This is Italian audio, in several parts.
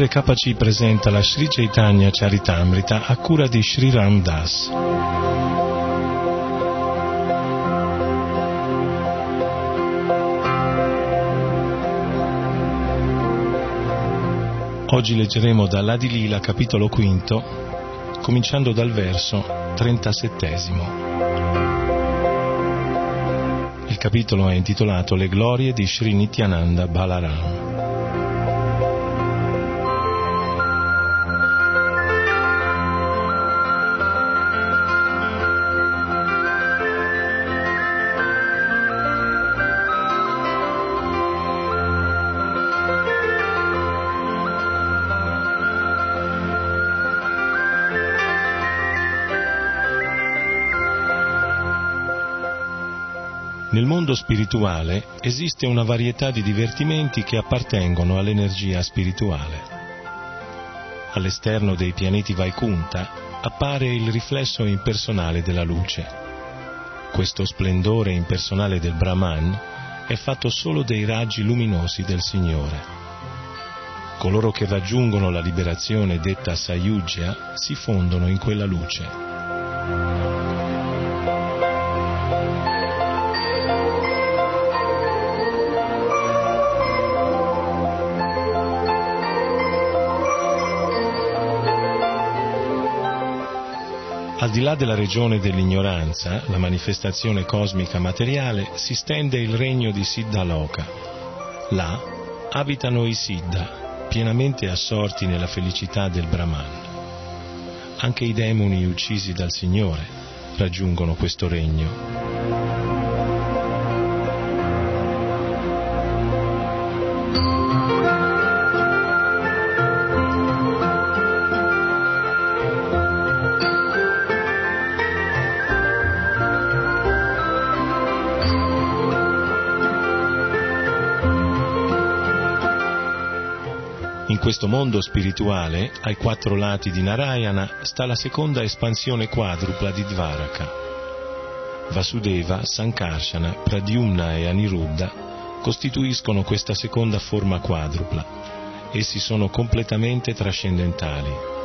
RKC presenta la Sri Chaitanya Charitamrita a cura di Sri Ram Das. Oggi leggeremo dall'Adilila capitolo quinto, cominciando dal verso 37. Il capitolo è intitolato Le glorie di Sri Nityananda Balaram. Mondo spirituale esiste una varietà di divertimenti che appartengono all'energia spirituale. All'esterno dei pianeti Vaikunta appare il riflesso impersonale della luce. Questo splendore impersonale del Brahman è fatto solo dei raggi luminosi del Signore. Coloro che raggiungono la liberazione detta Sayujya si fondono in quella luce. Al di là della regione dell'ignoranza, la manifestazione cosmica materiale, si stende il regno di Siddha Loka. Là abitano i Siddha, pienamente assorti nella felicità del Brahman. Anche i demoni uccisi dal Signore raggiungono questo regno. In questo mondo spirituale, ai quattro lati di Narayana, sta la seconda espansione quadrupla di Dvaraka. Vasudeva, Sankarsana, Pradyumna e Aniruddha costituiscono questa seconda forma quadrupla. Essi sono completamente trascendentali.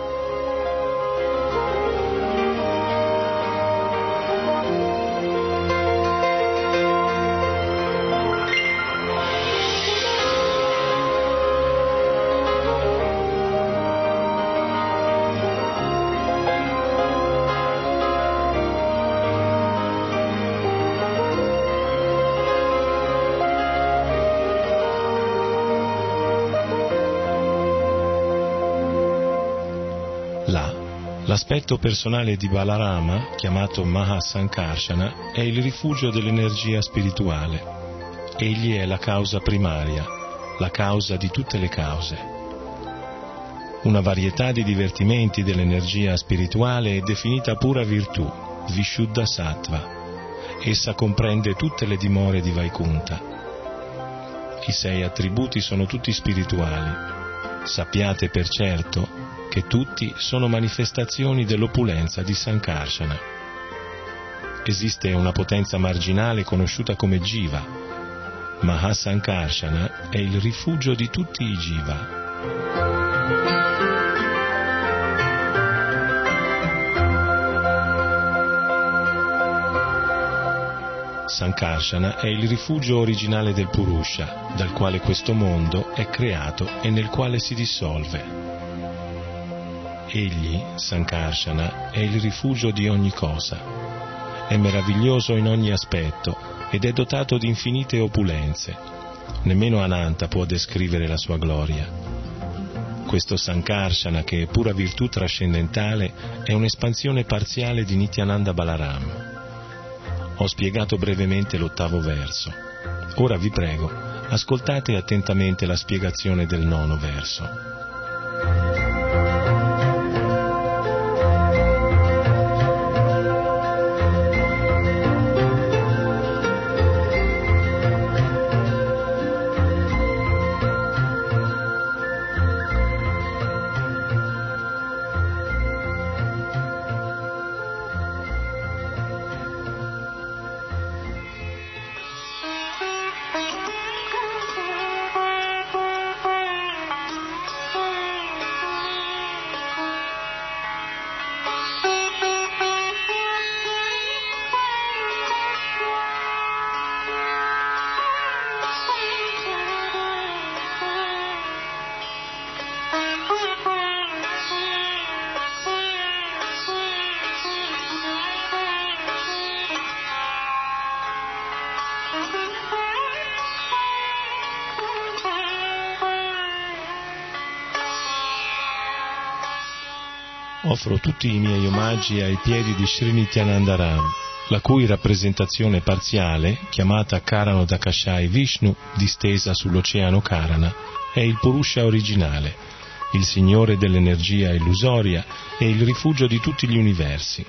Là, l'aspetto personale di Balarama, chiamato Mahasankarshana, è il rifugio dell'energia spirituale. Egli è la causa primaria, la causa di tutte le cause. Una varietà di divertimenti dell'energia spirituale è definita pura virtù, Vishuddha Sattva. Essa comprende tutte le dimore di Vaikunta. I sei attributi sono tutti spirituali. Sappiate per certo che tutti sono manifestazioni dell'opulenza di Sankarsana. Esiste una potenza marginale conosciuta come Jiva. Mahasankarshana è il rifugio di tutti i Jiva. Sankarsana è il rifugio originale del Purusha, dal quale questo mondo è creato e nel quale si dissolve. Egli, Sankarsana, è il rifugio di ogni cosa. È meraviglioso in ogni aspetto ed è dotato di infinite opulenze. Nemmeno Ananta può descrivere la sua gloria. Questo Sankarsana, che è pura virtù trascendentale, è un'espansione parziale di Nityananda Balaram. Ho spiegato brevemente l'ottavo verso. Ora vi prego, ascoltate attentamente la spiegazione del nono verso. Offro tutti i miei omaggi ai piedi di Srinityanandaram, la cui rappresentazione parziale, chiamata Karano Dakashai Vishnu, distesa sull'oceano Karana, è il Purusha originale, il signore dell'energia illusoria e il rifugio di tutti gli universi.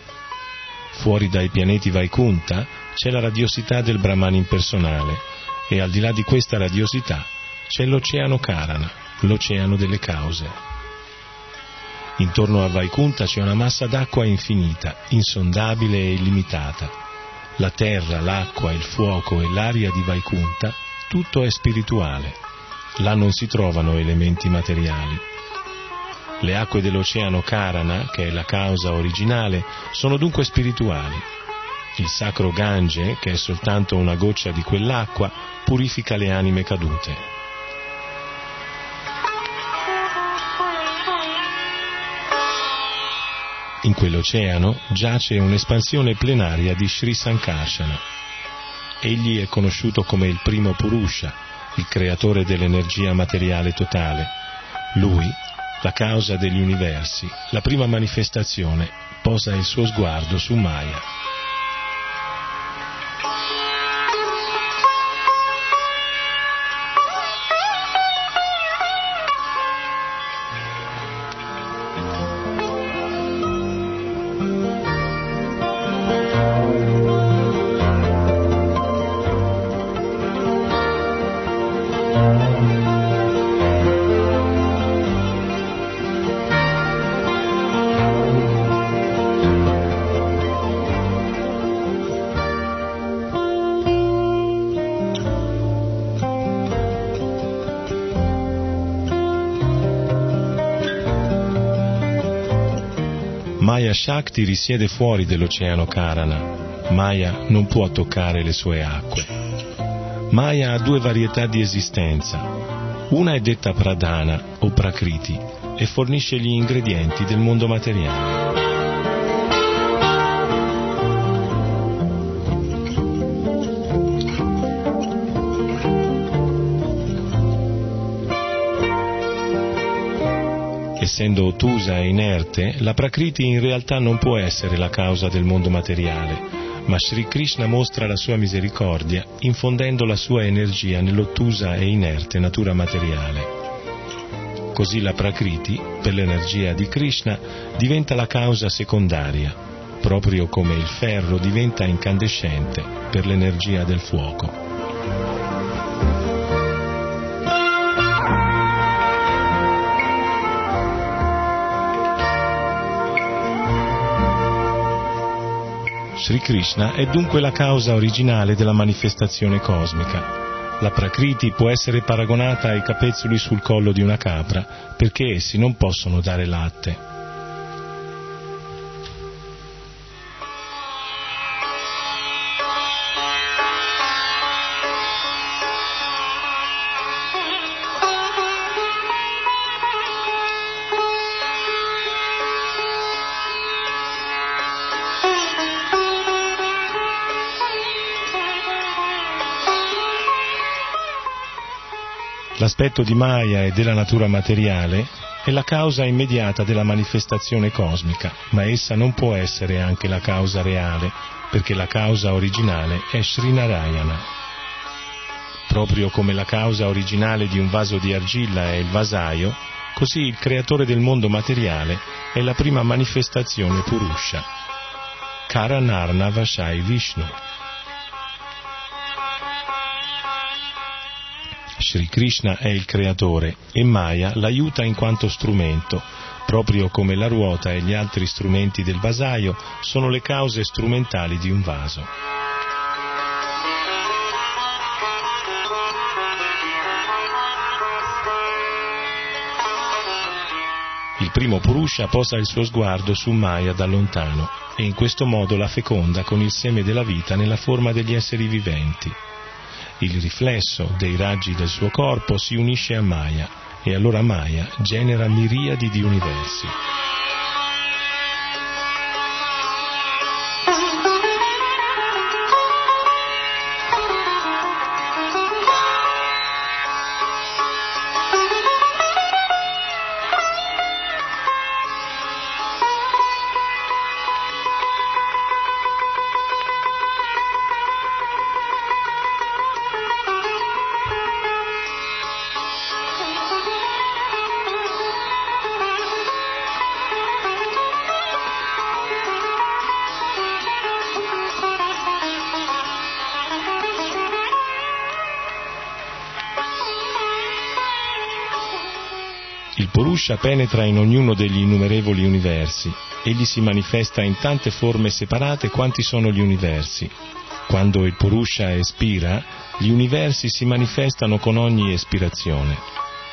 Fuori dai pianeti Vaikunta c'è la radiosità del Brahman impersonale e al di là di questa radiosità c'è l'oceano Karana, l'oceano delle cause. Intorno a Vaikunta c'è una massa d'acqua infinita, insondabile e illimitata. La terra, l'acqua, il fuoco e l'aria di Vaikunta, tutto è spirituale. Là non si trovano elementi materiali. Le acque dell'oceano Karana, che è la causa originale, sono dunque spirituali. Il sacro Gange, che è soltanto una goccia di quell'acqua, purifica le anime cadute. In quell'oceano giace un'espansione plenaria di Sri Sankarsana. Egli è conosciuto come il primo Purusha, il creatore dell'energia materiale totale. Lui, la causa degli universi, la prima manifestazione, posa il suo sguardo su Maya. Shakti risiede fuori dell'oceano Karana. Maya non può toccare le sue acque. Maya ha due varietà di esistenza. Una è detta Pradana o Prakriti e fornisce gli ingredienti del mondo materiale. Essendo ottusa e inerte, la Prakriti in realtà non può essere la causa del mondo materiale, ma Sri Krishna mostra la sua misericordia infondendo la sua energia nell'ottusa e inerte natura materiale. Così la Prakriti, per l'energia di Krishna, diventa la causa secondaria, proprio come il ferro diventa incandescente per l'energia del fuoco. Sri Krishna è dunque la causa originale della manifestazione cosmica. La Prakriti può essere paragonata ai capezzoli sul collo di una capra perché essi non possono dare latte. L'aspetto di Maya e della natura materiale è la causa immediata della manifestazione cosmica, ma essa non può essere anche la causa reale, perché la causa originale è Srinarayana. Proprio come la causa originale di un vaso di argilla è il vasaio, così il creatore del mondo materiale è la prima manifestazione Purusha. Karanarna Vashai Vishnu. Sri Krishna è il creatore e Maya l'aiuta in quanto strumento, proprio come la ruota e gli altri strumenti del vasaio sono le cause strumentali di un vaso. Il primo Purusha posa il suo sguardo su Maya da lontano e in questo modo la feconda con il seme della vita nella forma degli esseri viventi. Il riflesso dei raggi del suo corpo si unisce a Maya e allora Maya genera miriadi di universi. Purusha penetra in ognuno degli innumerevoli universi, egli si manifesta in tante forme separate quanti sono gli universi. Quando il Purusha espira, gli universi si manifestano con ogni espirazione.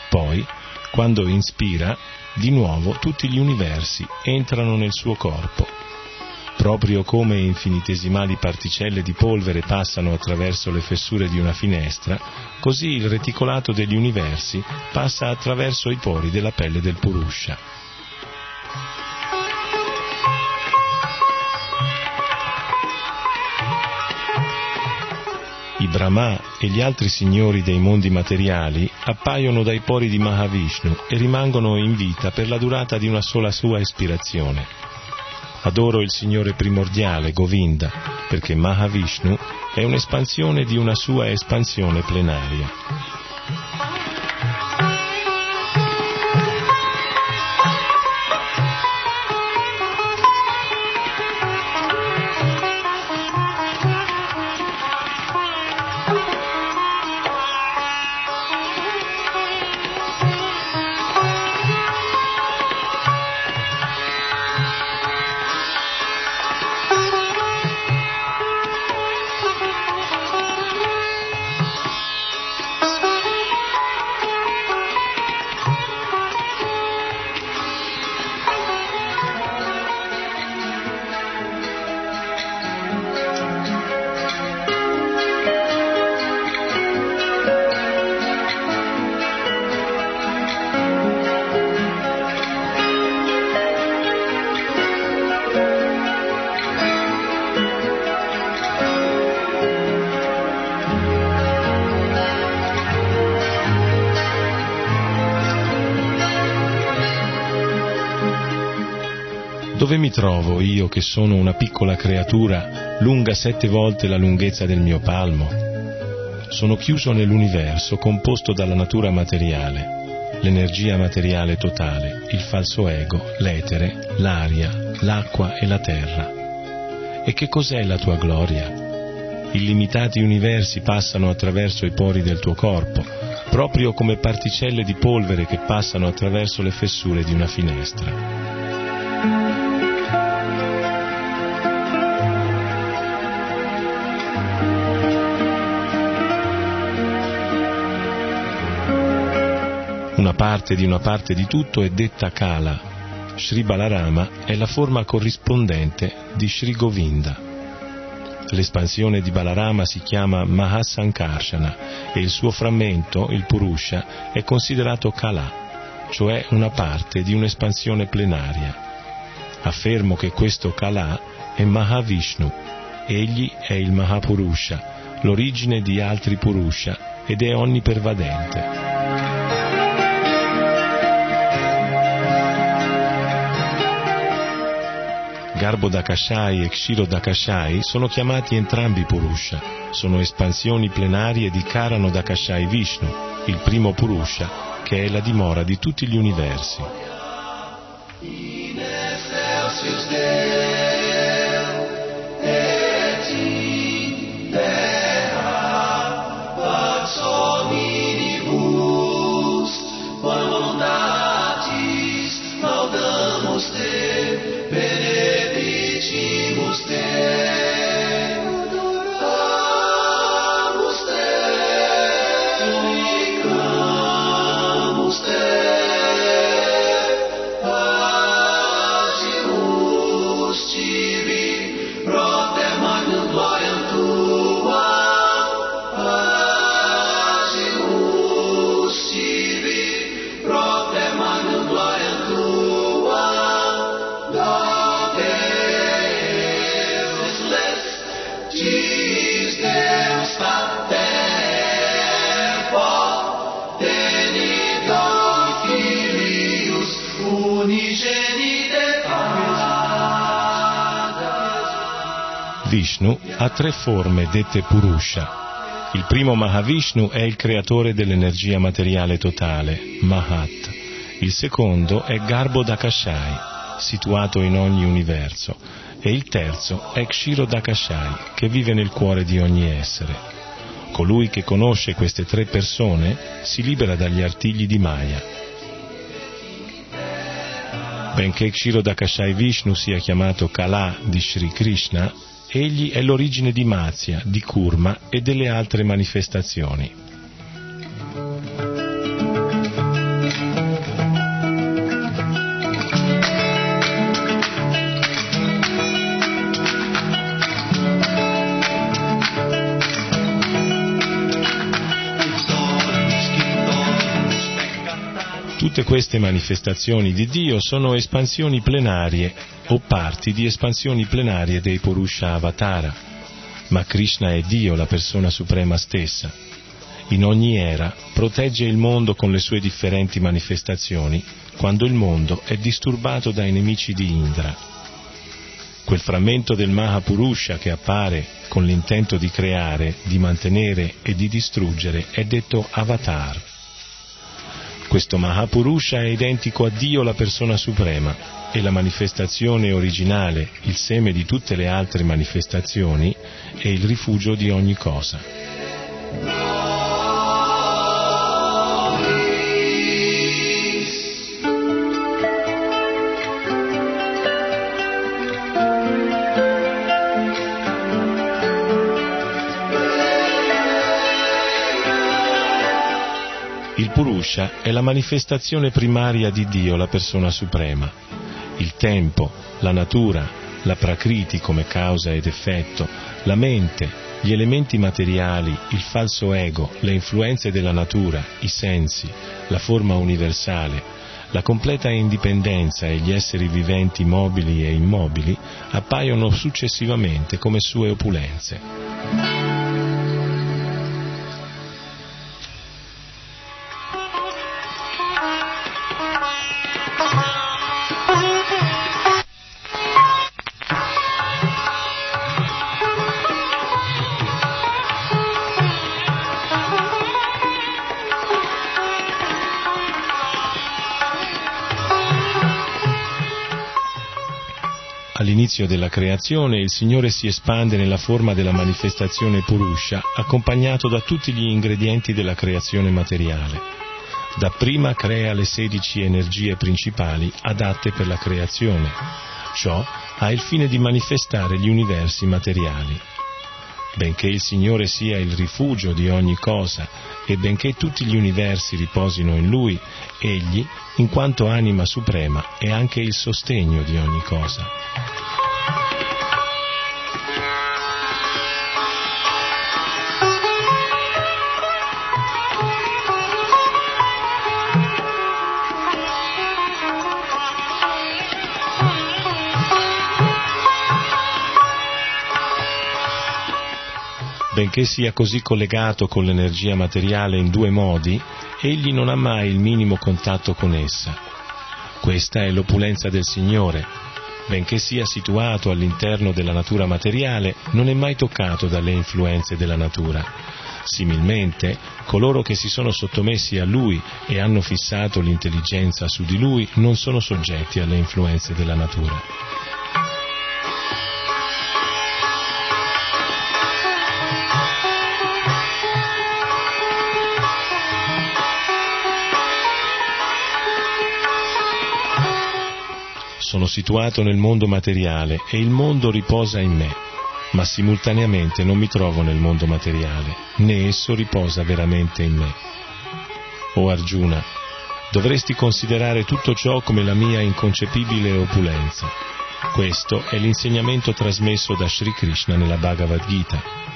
Poi, quando inspira, di nuovo tutti gli universi entrano nel suo corpo. Proprio come infinitesimali particelle di polvere passano attraverso le fessure di una finestra, così il reticolato degli universi passa attraverso i pori della pelle del Purusha. I Brahma e gli altri signori dei mondi materiali appaiono dai pori di Mahavishnu e rimangono in vita per la durata di una sola sua espirazione. Adoro il Signore primordiale, Govinda, perché Mahavishnu è un'espansione di una sua espansione plenaria. Dove mi trovo io che sono una piccola creatura lunga sette volte la lunghezza del mio palmo? Sono chiuso nell'universo composto dalla natura materiale, l'energia materiale totale, il falso ego, l'etere, l'aria, l'acqua e la terra. E che cos'è la tua gloria? Illimitati universi passano attraverso i pori del tuo corpo, proprio come particelle di polvere che passano attraverso le fessure di una finestra. Parte di una parte di tutto è detta Kala. Sri Balarama è la forma corrispondente di Sri Govinda. L'espansione di Balarama si chiama Mahasankarshana e il suo frammento, il Purusha, è considerato Kala, cioè una parte di un'espansione plenaria. Affermo che questo Kala è Mahavishnu, egli è il Mahapurusha, l'origine di altri Purusha ed è onnipervadente. Garbo Dakashai e Kshiro Dakashai sono chiamati entrambi Purusha, sono espansioni plenarie di Karano Dakashai Vishnu, il primo Purusha, che è la dimora di tutti gli universi. Vishnu ha tre forme dette Purusha. Il primo Mahavishnu è il creatore dell'energia materiale totale, Mahat. Il secondo è Garbo Dakashai, situato in ogni universo. E il terzo è Kshiro Dakashai, che vive nel cuore di ogni essere. Colui che conosce queste tre persone si libera dagli artigli di Maya. Benché Kshirodakashai Vishnu sia chiamato Kala di Sri Krishna, egli è l'origine di Matsya, di Kurma e delle altre manifestazioni. Tutte queste manifestazioni di Dio sono espansioni plenarie o parti di espansioni plenarie dei Purusha Avatara, ma Krishna è Dio, la persona suprema stessa. In ogni era protegge il mondo con le sue differenti manifestazioni quando il mondo è disturbato dai nemici di Indra. Quel frammento del Mahapurusha che appare con l'intento di creare, di mantenere e di distruggere è detto Avatar. Questo Mahapurusha è identico a Dio la persona suprema e la manifestazione originale, il seme di tutte le altre manifestazioni, è il rifugio di ogni cosa. Purusha è la manifestazione primaria di Dio, la persona suprema. Il tempo, la natura, la prakriti come causa ed effetto, la mente, gli elementi materiali, il falso ego, le influenze della natura, i sensi, la forma universale, la completa indipendenza e gli esseri viventi mobili e immobili appaiono successivamente come sue opulenze. All'inizio della creazione il Signore si espande nella forma della manifestazione Purusha, accompagnato da tutti gli ingredienti della creazione materiale. Dapprima crea le sedici energie principali adatte per la creazione. Ciò ha il fine di manifestare gli universi materiali. Benché il Signore sia il rifugio di ogni cosa e benché tutti gli universi riposino in Lui, Egli, in quanto anima suprema, è anche il sostegno di ogni cosa. Benché sia così collegato con l'energia materiale in due modi, egli non ha mai il minimo contatto con essa. Questa è l'opulenza del Signore. Benché sia situato all'interno della natura materiale, non è mai toccato dalle influenze della natura. Similmente, coloro che si sono sottomessi a Lui e hanno fissato l'intelligenza su di Lui non sono soggetti alle influenze della natura. Sono situato nel mondo materiale e il mondo riposa in me, ma simultaneamente non mi trovo nel mondo materiale, né esso riposa veramente in me. O Arjuna, dovresti considerare tutto ciò come la mia inconcepibile opulenza. Questo è l'insegnamento trasmesso da Sri Krishna nella Bhagavad Gita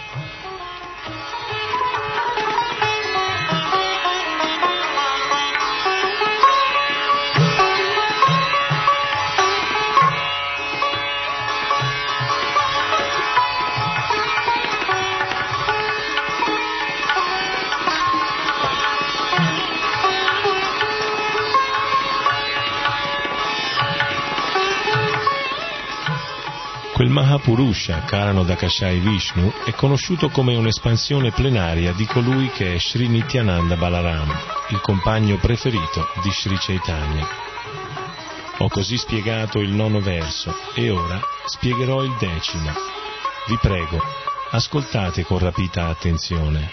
Mahapurusha Karanodakashai Vishnu è conosciuto come un'espansione plenaria di colui che è Sri Nityananda Balaram, il compagno preferito di Sri Chaitanya. Ho così spiegato il nono verso e ora spiegherò il decimo. Vi prego, ascoltate con rapita attenzione.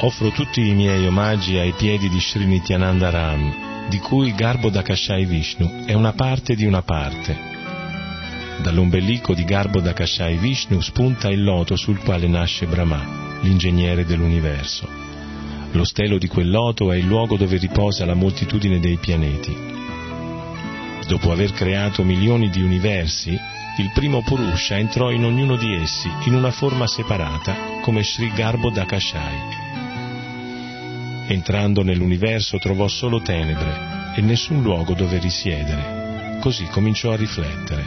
Offro tutti i miei omaggi ai piedi di Sri Nityananda Ram, di cui Garbo Dakashai Vishnu è una parte di una parte. Dall'ombelico di Garbo Dakashai Vishnu spunta il loto sul quale nasce Brahma, l'ingegnere dell'universo. Lo stelo di quel loto è il luogo dove riposa la moltitudine dei pianeti. Dopo aver creato milioni di universi, il primo Purusha entrò in ognuno di essi in una forma separata come Sri Garbo Dakashai. Entrando nell'universo trovò solo tenebre e nessun luogo dove risiedere. Così cominciò a riflettere.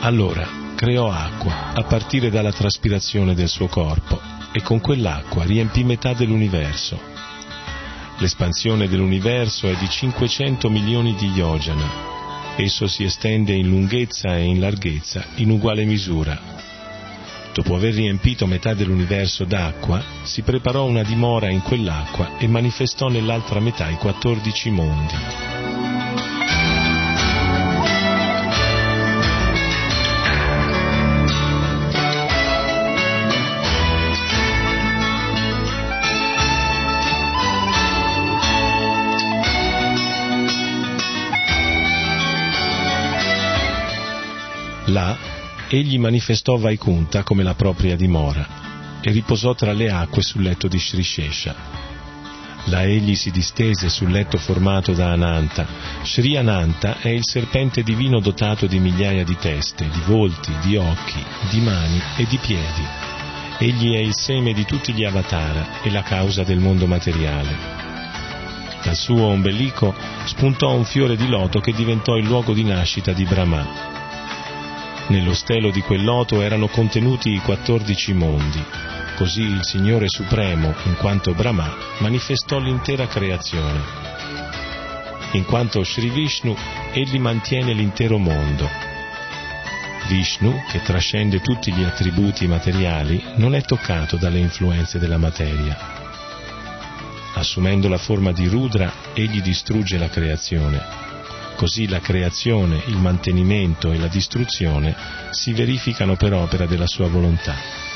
Allora creò acqua a partire dalla traspirazione del suo corpo e con quell'acqua riempì metà dell'universo. L'espansione dell'universo è di 500 milioni di yojana. Esso si estende in lunghezza e in larghezza in uguale misura. Dopo aver riempito metà dell'universo d'acqua, si preparò una dimora in quell'acqua e manifestò nell'altra metà i 14 mondi. Là egli manifestò Vaikunta come la propria dimora e riposò tra le acque sul letto di Sri Shesha. Là egli si distese sul letto formato da Ananta. Sri Ananta è il serpente divino dotato di migliaia di teste, di volti, di occhi, di mani e di piedi. Egli è il seme di tutti gli avatara e la causa del mondo materiale. Dal suo ombelico spuntò un fiore di loto che diventò il luogo di nascita di Brahma. Nello stelo di quel loto erano contenuti i 14 mondi. Così il Signore Supremo, in quanto Brahma, manifestò l'intera creazione. In quanto Sri Vishnu, egli mantiene l'intero mondo. Vishnu, che trascende tutti gli attributi materiali, non è toccato dalle influenze della materia. Assumendo la forma di Rudra, egli distrugge la creazione. Così la creazione, il mantenimento e la distruzione si verificano per opera della sua volontà.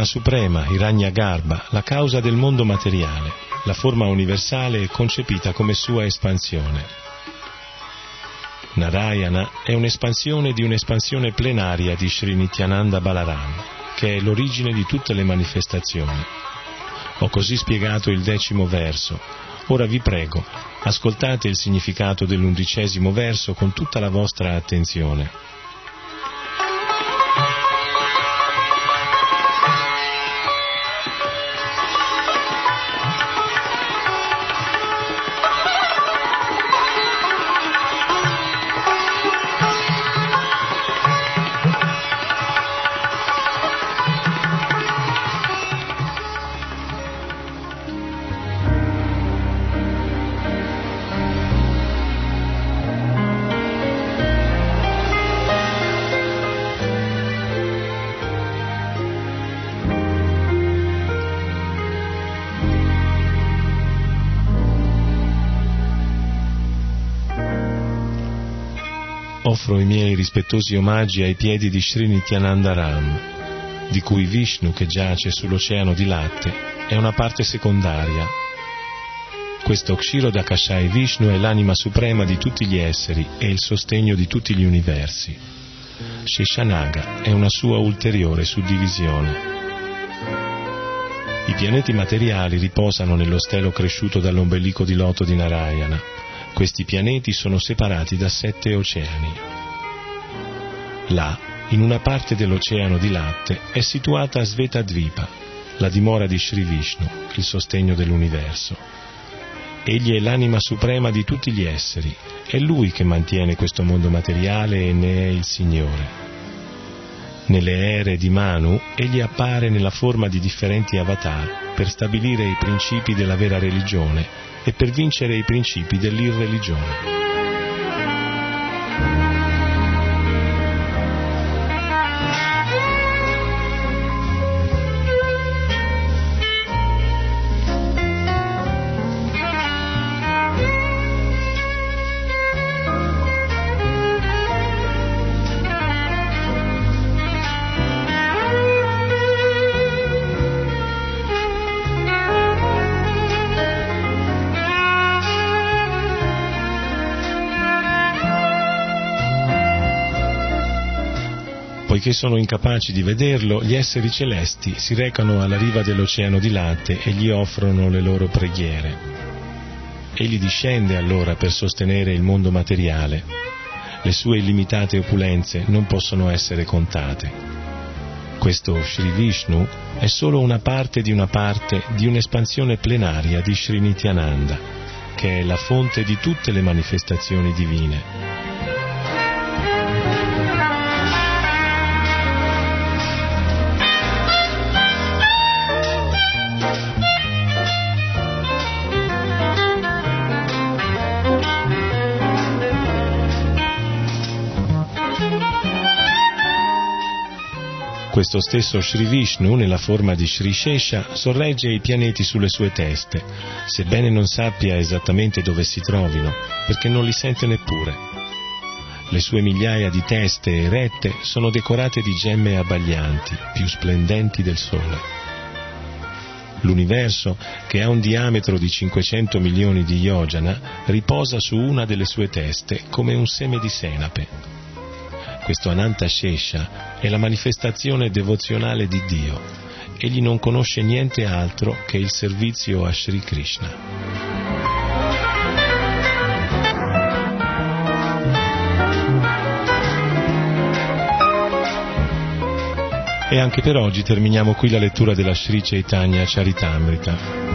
L'anima suprema, Iragna Garba, la causa del mondo materiale. La forma universale concepita come sua espansione. Narayana è un'espansione di un'espansione plenaria di Sri Nityananda Balaram, che è l'origine di tutte le manifestazioni. Ho così spiegato il decimo verso. Ora vi prego, ascoltate il significato dell'undicesimo verso con tutta la vostra attenzione. Offro i miei rispettosi omaggi ai piedi di Sri Nityananda Ram, di cui Vishnu, che giace sull'oceano di latte, è una parte secondaria. Questo Kshirodakashai Vishnu è l'anima suprema di tutti gli esseri e il sostegno di tutti gli universi. Sheshanaga è una sua ulteriore suddivisione. I pianeti materiali riposano nello stelo cresciuto dall'ombelico di loto di Narayana. Questi pianeti sono separati da sette oceani. Là, in una parte dell'oceano di latte, è situata Svetadvipa, la dimora di Sri Vishnu, il sostegno dell'universo. Egli è l'anima suprema di tutti gli esseri, è Lui che mantiene questo mondo materiale e ne è il Signore. Nelle ere di Manu, egli appare nella forma di differenti avatar per stabilire i principi della vera religione e per vincere i principi dell'irreligione. Poiché sono incapaci di vederlo, gli esseri celesti si recano alla riva dell'oceano di latte e gli offrono le loro preghiere. Egli discende allora per sostenere il mondo materiale. Le sue illimitate opulenze non possono essere contate. Questo Sri Vishnu è solo una parte di una parte di un'espansione plenaria di Sri Nityananda, che è la fonte di tutte le manifestazioni divine. Questo stesso Sri Vishnu, nella forma di Sri Shesha, sorregge i pianeti sulle sue teste, sebbene non sappia esattamente dove si trovino, perché non li sente neppure. Le sue migliaia di teste erette sono decorate di gemme abbaglianti, più splendenti del sole. L'universo, che ha un diametro di 500 milioni di yojana, riposa su una delle sue teste come un seme di senape questo Ananta Shesha è la manifestazione devozionale di Dio. Egli non conosce niente altro che il servizio a Sri Krishna. E anche per oggi terminiamo qui la lettura della Sri Chaitanya Charitamrita.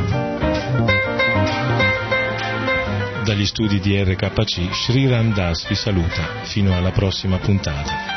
Dagli studi di RKC, Sri Ram Das vi saluta. Fino alla prossima puntata.